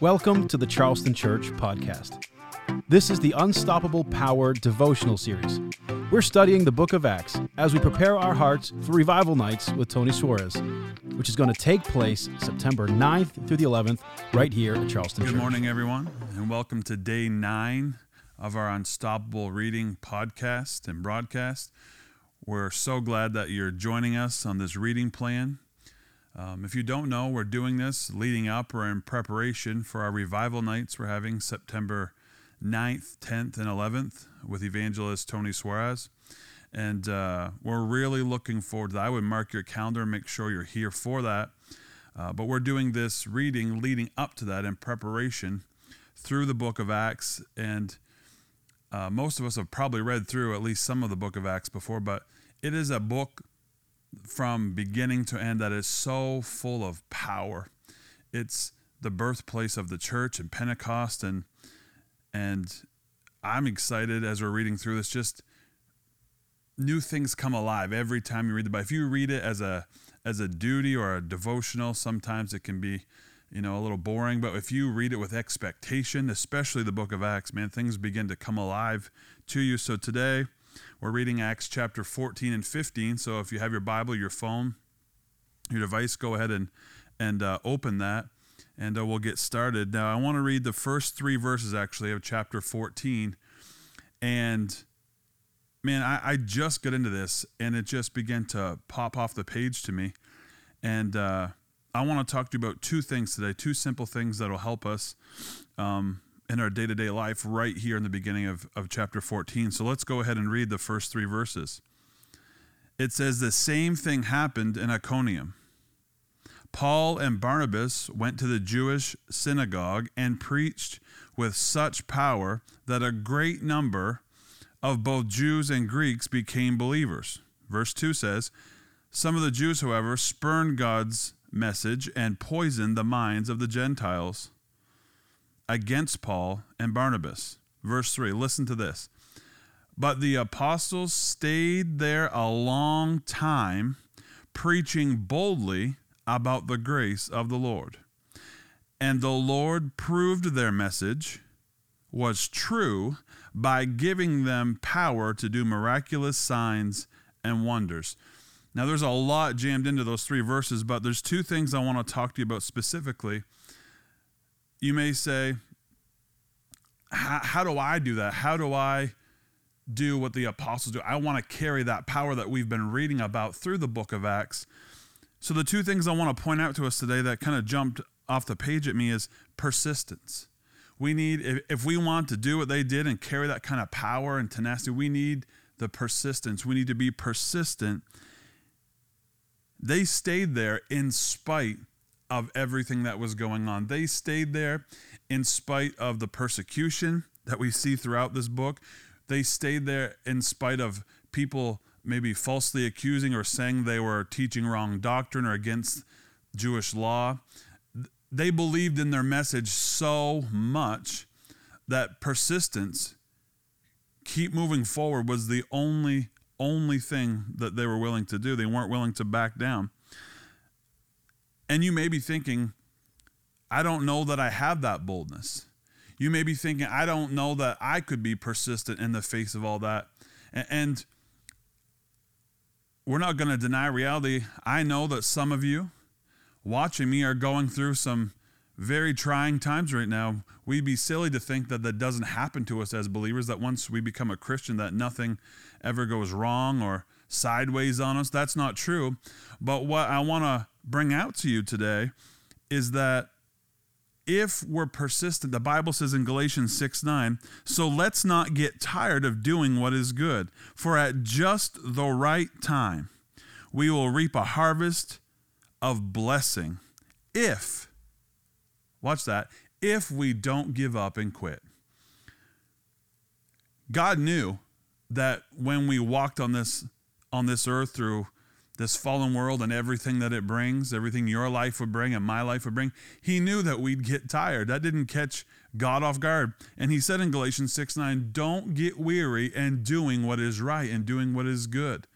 Welcome to the Charleston Church podcast. This is the Unstoppable Power devotional series. We're studying the book of Acts as we prepare our hearts for revival nights with Tony Suarez, which is going to take place September 9th through the 11th right here at Charleston Good Church. morning, everyone, and welcome to day nine of our Unstoppable Reading podcast and broadcast. We're so glad that you're joining us on this reading plan. Um, if you don't know, we're doing this leading up or in preparation for our revival nights we're having September 9th, 10th, and 11th with evangelist Tony Suarez. And uh, we're really looking forward to that. I would mark your calendar and make sure you're here for that. Uh, but we're doing this reading leading up to that in preparation through the book of Acts. And uh, most of us have probably read through at least some of the book of Acts before, but it is a book from beginning to end that is so full of power. It's the birthplace of the church and Pentecost and and I'm excited as we're reading through this just new things come alive every time you read the Bible. If you read it as a as a duty or a devotional, sometimes it can be, you know, a little boring, but if you read it with expectation, especially the book of Acts, man, things begin to come alive to you. So today, we're reading Acts chapter 14 and 15. So if you have your Bible, your phone, your device, go ahead and and uh, open that, and uh, we'll get started. Now, I want to read the first three verses actually of chapter 14, and man, I, I just got into this, and it just began to pop off the page to me, and uh, I want to talk to you about two things today, two simple things that'll help us. Um, in our day to day life, right here in the beginning of, of chapter 14. So let's go ahead and read the first three verses. It says, The same thing happened in Iconium. Paul and Barnabas went to the Jewish synagogue and preached with such power that a great number of both Jews and Greeks became believers. Verse 2 says, Some of the Jews, however, spurned God's message and poisoned the minds of the Gentiles against Paul and Barnabas. Verse 3, listen to this. But the apostles stayed there a long time, preaching boldly about the grace of the Lord. And the Lord proved their message was true by giving them power to do miraculous signs and wonders. Now, there's a lot jammed into those three verses, but there's two things I want to talk to you about specifically you may say, how, do I do that? How do I do what the apostles do? I want to carry that power that we've been reading about through the book of Acts. So, the two things I want to point out to us today that kind of jumped off the page at me is persistence. We need, if, we want to do what they did and carry that kind of power and tenacity, we need the persistence. We need to be persistent. They stayed there in spite of everything that was going on. They stayed there in spite of the persecution that we see throughout this book. They stayed there in spite of people maybe falsely accusing or saying they were teaching wrong doctrine or against Jewish law. They believed in their message so much that persistence, keep moving forward, was the only only thing that they were willing to do. They weren't willing to back down. And you may be thinking, I don't know that I have that boldness. You may be thinking, I don't know that I could be persistent in the face of all that. And we're not going to deny reality. I know that some of you watching me are going through some very trying times right now. We'd be silly to think that that doesn't happen to us as believers, that once we become a Christian, that nothing ever goes wrong or sideways on us. That's not true. But what I want to bring out to you today is that if we're persistent, the Bible says in Galatians 6 9, so let's not get tired of doing what is good, for at just the right time we will reap a harvest of blessing if, watch that, if we don't give up and quit. God knew that when we walked on this on this earth through this fallen world and everything that it brings, everything your life would bring and my life would bring, he knew that we'd get tired. That didn't catch God off guard. And he said in Galatians 6 9, don't get weary in doing what is right and doing what is good.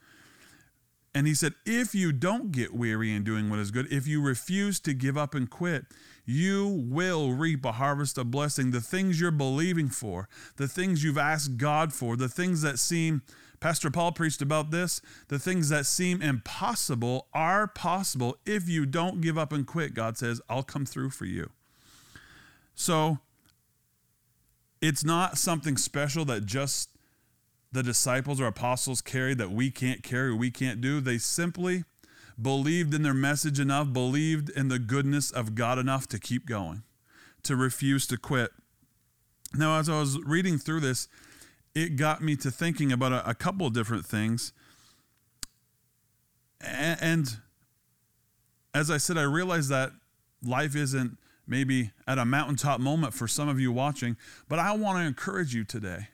And he said, if you don't get weary in doing what is good, if you refuse to give up and quit, you will reap a harvest of blessing. The things you're believing for, the things you've asked God for, the things that seem, Pastor Paul preached about this, the things that seem impossible are possible if you don't give up and quit. God says, I'll come through for you. So it's not something special that just the disciples or apostles carried that we can't carry, we can't do. They simply believed in their message enough, believed in the goodness of God enough to keep going, to refuse to quit. Now, as I was reading through this, it got me to thinking about a, a couple of different things. And as I said, I realized that life isn't maybe at a mountaintop moment for some of you watching, but I want to encourage you today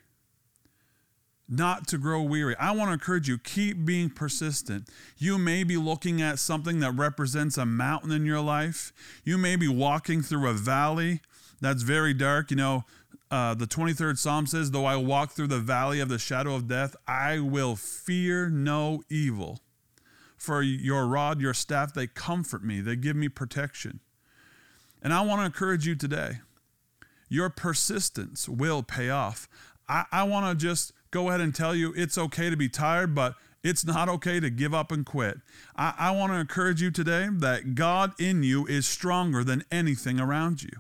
not to grow weary. I want to encourage you, keep being persistent. You may be looking at something that represents a mountain in your life. You may be walking through a valley that's very dark. You know, uh, the 23rd Psalm says, Though I walk through the valley of the shadow of death, I will fear no evil. For your rod, your staff, they comfort me, they give me protection. And I want to encourage you today your persistence will pay off. I, I want to just go ahead and tell you it's okay to be tired, but it's not okay to give up and quit. I, I want to encourage you today that God in you is stronger than anything around you.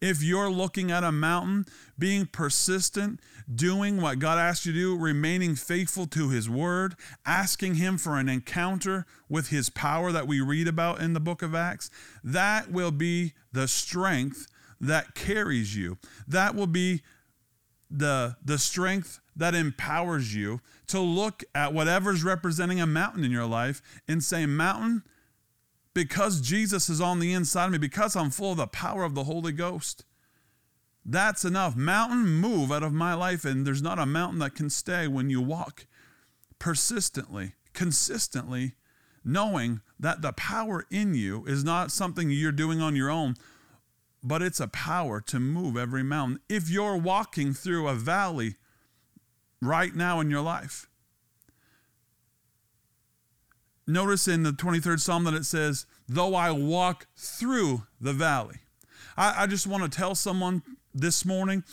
If you're looking at a mountain, being persistent, doing what God asked you to do, remaining faithful to His word, asking Him for an encounter with His power that we read about in the book of Acts, that will be the strength that carries you. That will be the, the strength that empowers you to look at whatever's representing a mountain in your life and say, Mountain, because Jesus is on the inside of me, because I'm full of the power of the Holy Ghost, that's enough. Mountain, move out of my life. And there's not a mountain that can stay when you walk persistently, consistently, knowing that the power in you is not something you're doing on your own, but it's a power to move every mountain. If you're walking through a valley right now in your life, notice in the 23rd Psalm that it says, Though I walk through the valley. I, I just want to tell someone this morning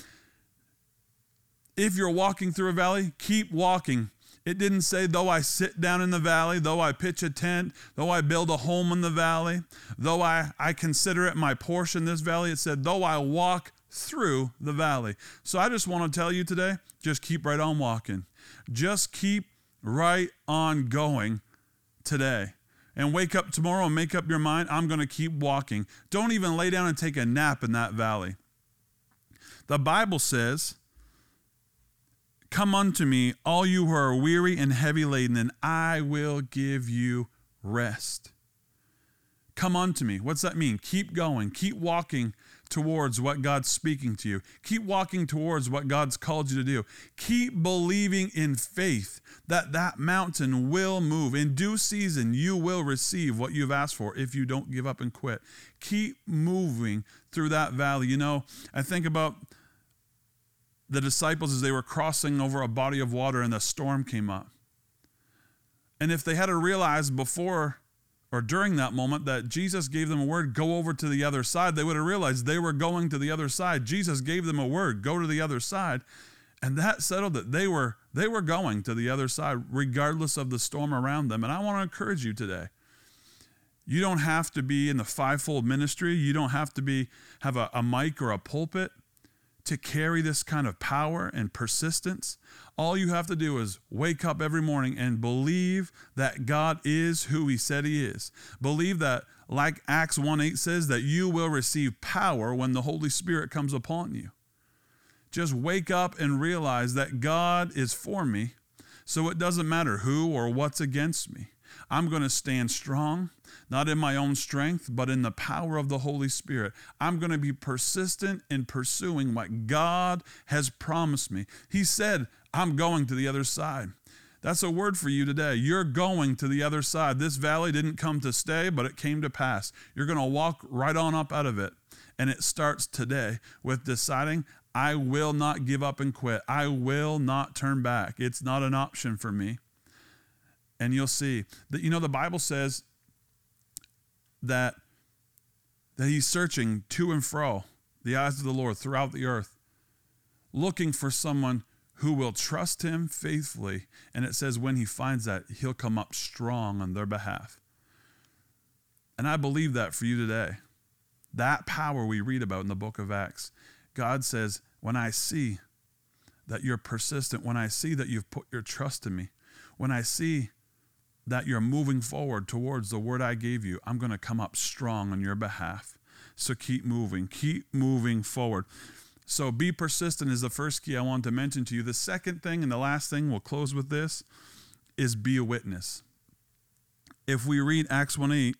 if you're walking through a valley, keep walking it didn't say, though I sit down in the valley, though I pitch a tent, though I build a home in the valley, though I, I consider it my portion, this valley. It said, though I walk through the valley. So I just want to tell you today just keep right on walking. Just keep right on going today. And wake up tomorrow and make up your mind I'm going to keep walking. Don't even lay down and take a nap in that valley. The Bible says, Come unto me, all you who are weary and heavy laden, and I will give you rest. Come unto me. What's that mean? Keep going. Keep walking towards what God's speaking to you. Keep walking towards what God's called you to do. Keep believing in faith that that mountain will move. In due season, you will receive what you've asked for if you don't give up and quit. Keep moving through that valley. You know, I think about the disciples as they were crossing over a body of water and the storm came up. And if they had to realize before or during that moment that Jesus gave them a word, go over to the other side, they would have realized they were going to the other side. Jesus gave them a word, go to the other side. And that settled it. They were they were going to the other side regardless of the storm around them. And I want to encourage you today. You don't have to be in the fivefold ministry. You don't have to be have a, a mic or a pulpit to carry this kind of power and persistence, all you have to do is wake up every morning and believe that God is who He said He is. Believe that, like Acts 1 8 says, that you will receive power when the Holy Spirit comes upon you. Just wake up and realize that God is for me, so it doesn't matter who or what's against me. I'm going to stand strong not in my own strength, but in the power of the Holy Spirit. I'm going to be persistent in pursuing what God has promised me. He said, I'm going to the other side. That's a word for you today. You're going to the other side. This valley didn't come to stay, but it came to pass. You're going to walk right on up out of it. And it starts today with deciding, I will not give up and quit. I will not turn back. It's not an option for me. and you'll see that you know the Bible says that that he's searching to and fro the eyes of the Lord throughout the earth, looking for someone who will trust him faithfully. And it says when he finds that, he'll come up strong on their behalf. And I believe that for you today. That power we read about in the book of Acts. God says, when I see that you're persistent, when I see that you've put your trust in me, when I see that you're moving forward towards the word I gave you, I'm going to come up strong on your behalf. So keep moving, keep moving forward. So be persistent is the first key I want to mention to you. The second thing and the last thing, we'll close with this, is be a witness. If we read Acts 1 8,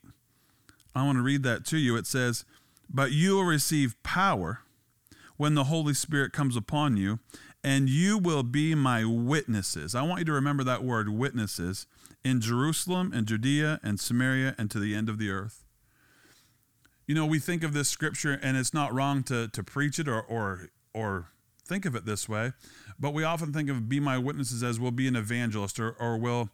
I want to read that to you. It says, But you will receive power when the Holy Spirit comes upon you, and you will be my witnesses. I want you to remember that word, witnesses, in Jerusalem and Judea and Samaria and to the end of the earth you know, we think of this scripture, and it's not wrong to, to preach it or, or, or think of it this way, but we often think of be my witnesses as we'll be an evangelist or, or we'll,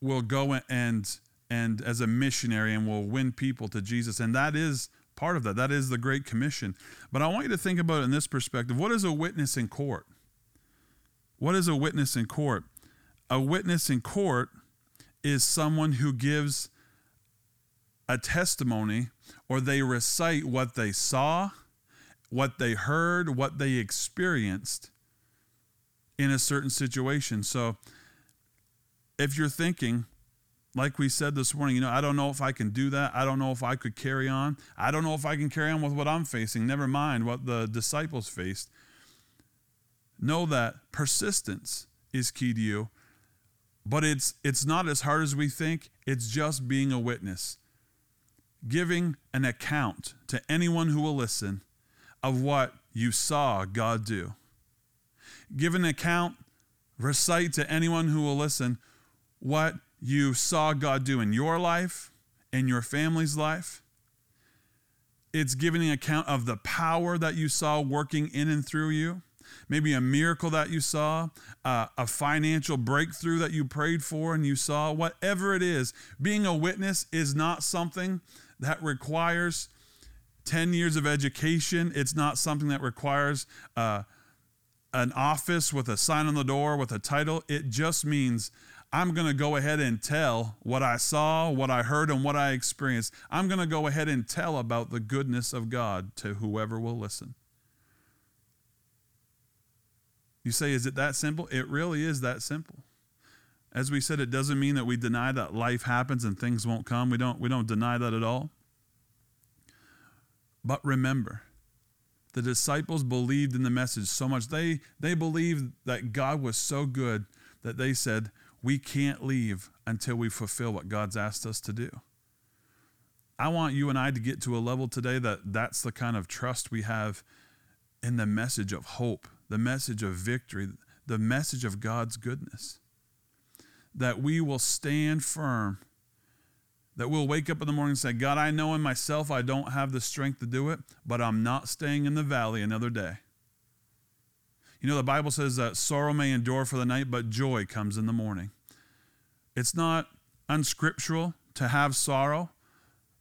we'll go and, and as a missionary and we'll win people to Jesus. And that is part of that. That is the Great Commission. But I want you to think about it in this perspective. What is a witness in court? What is a witness in court? A witness in court is someone who gives a testimony or they recite what they saw, what they heard, what they experienced in a certain situation. So if you're thinking, like we said this morning, you know, I don't know if I can do that. I don't know if I could carry on. I don't know if I can carry on with what I'm facing. Never mind what the disciples faced. Know that persistence is key to you. But it's it's not as hard as we think. It's just being a witness giving an account to anyone who will listen of what you saw God do. Give an account, recite to anyone who will listen what you saw God do in your life, in your family's life. It's giving an account of the power that you saw working in and through you maybe a miracle that you saw, uh, a financial breakthrough that you prayed for and you saw, whatever it is, being a witness is not something that requires 10 years of education. It's not something that requires uh, an office with a sign on the door with a title. It just means I'm going to go ahead and tell what I saw, what I heard, and what I experienced. I'm going to go ahead and tell about the goodness of God to whoever will listen. You say, is it that simple? It really is that simple. As we said, it doesn't mean that we deny that life happens and things won't come. We don't, we don't deny that at all. But remember, the disciples believed in the message so much. They, they believed that God was so good that they said, We can't leave until we fulfill what God's asked us to do. I want you and I to get to a level today that that's the kind of trust we have in the message of hope the message of victory, the message of God's goodness. That we will stand firm, that we'll wake up in the morning and say, God, I know in myself I don't have the strength to do it, but I'm not staying in the valley another day. You know, the Bible says that sorrow may endure for the night, but joy comes in the morning. It's not unscriptural to have sorrow,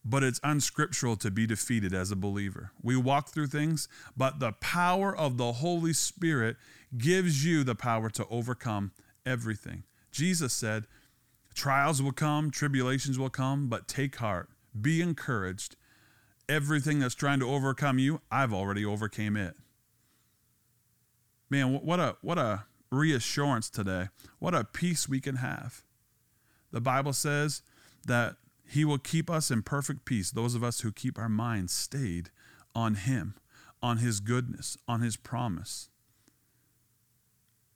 but it's unscriptural to be defeated as a believer. We walk through things, but the power of the Holy Spirit gives you the power to overcome everything. Jesus said, Trials will come, tribulations will come, but take heart, be encouraged. Everything that's trying to overcome you, I've already overcame it. Man, what a what a reassurance today. What a peace we can have. The Bible says that he will keep us in perfect peace, those of us who keep our minds stayed on Him, on His goodness, on His promise.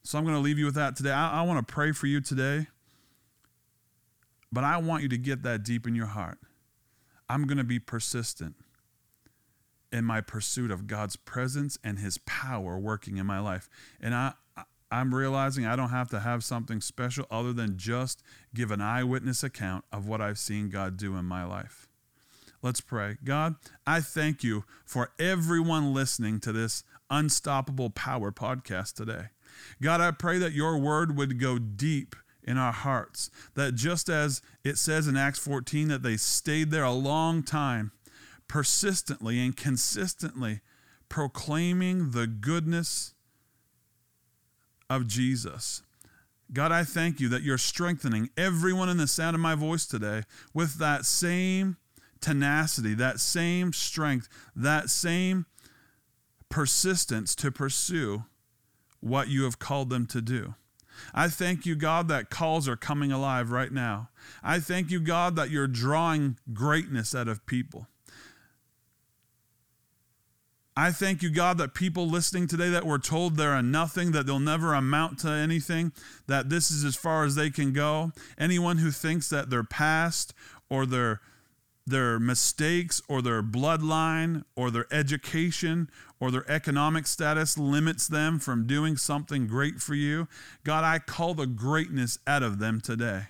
So I'm going to leave you with that today. I, I want to pray for you today, but I want you to get that deep in your heart. I'm going to be persistent in my pursuit of God's presence and His power working in my life. And I, I'm realizing I don't have to have something special other than just give an eyewitness account of what I've seen God do in my life. Let's pray. God, I thank you for everyone listening to this Unstoppable Power podcast today. God, I pray that your word would go deep in our hearts. That just as it says in Acts 14 that they stayed there a long time, persistently and consistently proclaiming the goodness of Jesus. God, I thank you that you're strengthening everyone in the sound of my voice today with that same tenacity, that same strength, that same persistence to pursue what you have called them to do. I thank you, God, that calls are coming alive right now. I thank you, God, that you're drawing greatness out of people. I thank you, God, that people listening today that were told they're a nothing, that they'll never amount to anything, that this is as far as they can go. Anyone who thinks that their past or their their mistakes or their bloodline or their education or their economic status limits them from doing something great for you, God, I call the greatness out of them today.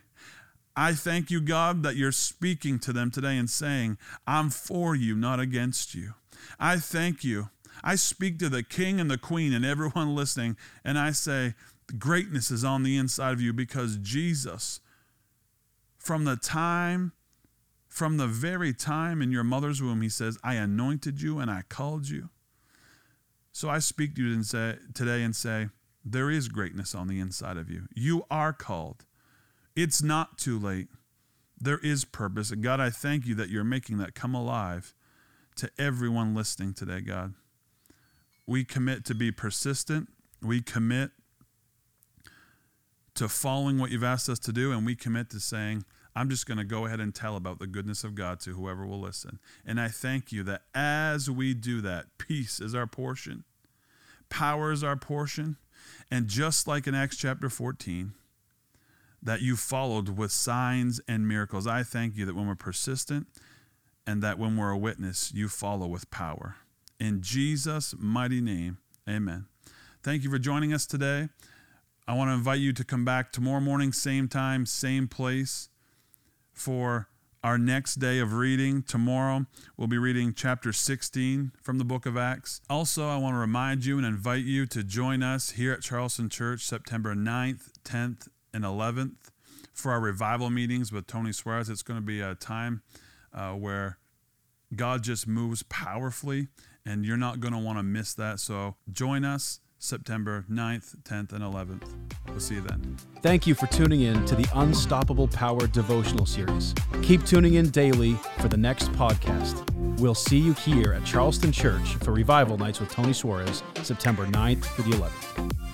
I thank you, God, that you're speaking to them today and saying, I'm for you, not against you. I thank you. I speak to the king and the queen and everyone listening, and I say, greatness is on the inside of you because Jesus, from the time, from the very time in your mother's womb, he says, I anointed you and I called you. So I speak to you today and say, there is greatness on the inside of you. You are called. It's not too late. There is purpose. And God, I thank you that you're making that come alive to everyone listening today, God. We commit to be persistent. We commit to following what you've asked us to do, and we commit to saying, I'm just going to go ahead and tell about the goodness of God to whoever will listen. And I thank you that as we do that, peace is our portion, power is our portion. And just like in Acts chapter 14, that you followed with signs and miracles, I thank you that when we're persistent and that when we're a witness, you follow with power. In Jesus' mighty name, amen. Thank you for joining us today. I want to invite you to come back tomorrow morning, same time, same place, for our next day of reading. Tomorrow, we'll be reading chapter 16 from the book of Acts. Also, I want to remind you and invite you to join us here at Charleston Church September 9th, 10th, and 11th for our revival meetings with Tony Suarez. It's going to be a time uh, where God just moves powerfully, and you're not going to want to miss that. So join us September 9th, 10th, and 11th. We'll see you then. Thank you for tuning in to the Unstoppable Power devotional series. Keep tuning in daily for the next podcast. We'll see you here at Charleston Church for Revival Nights with Tony Suarez, September 9th through the 11th.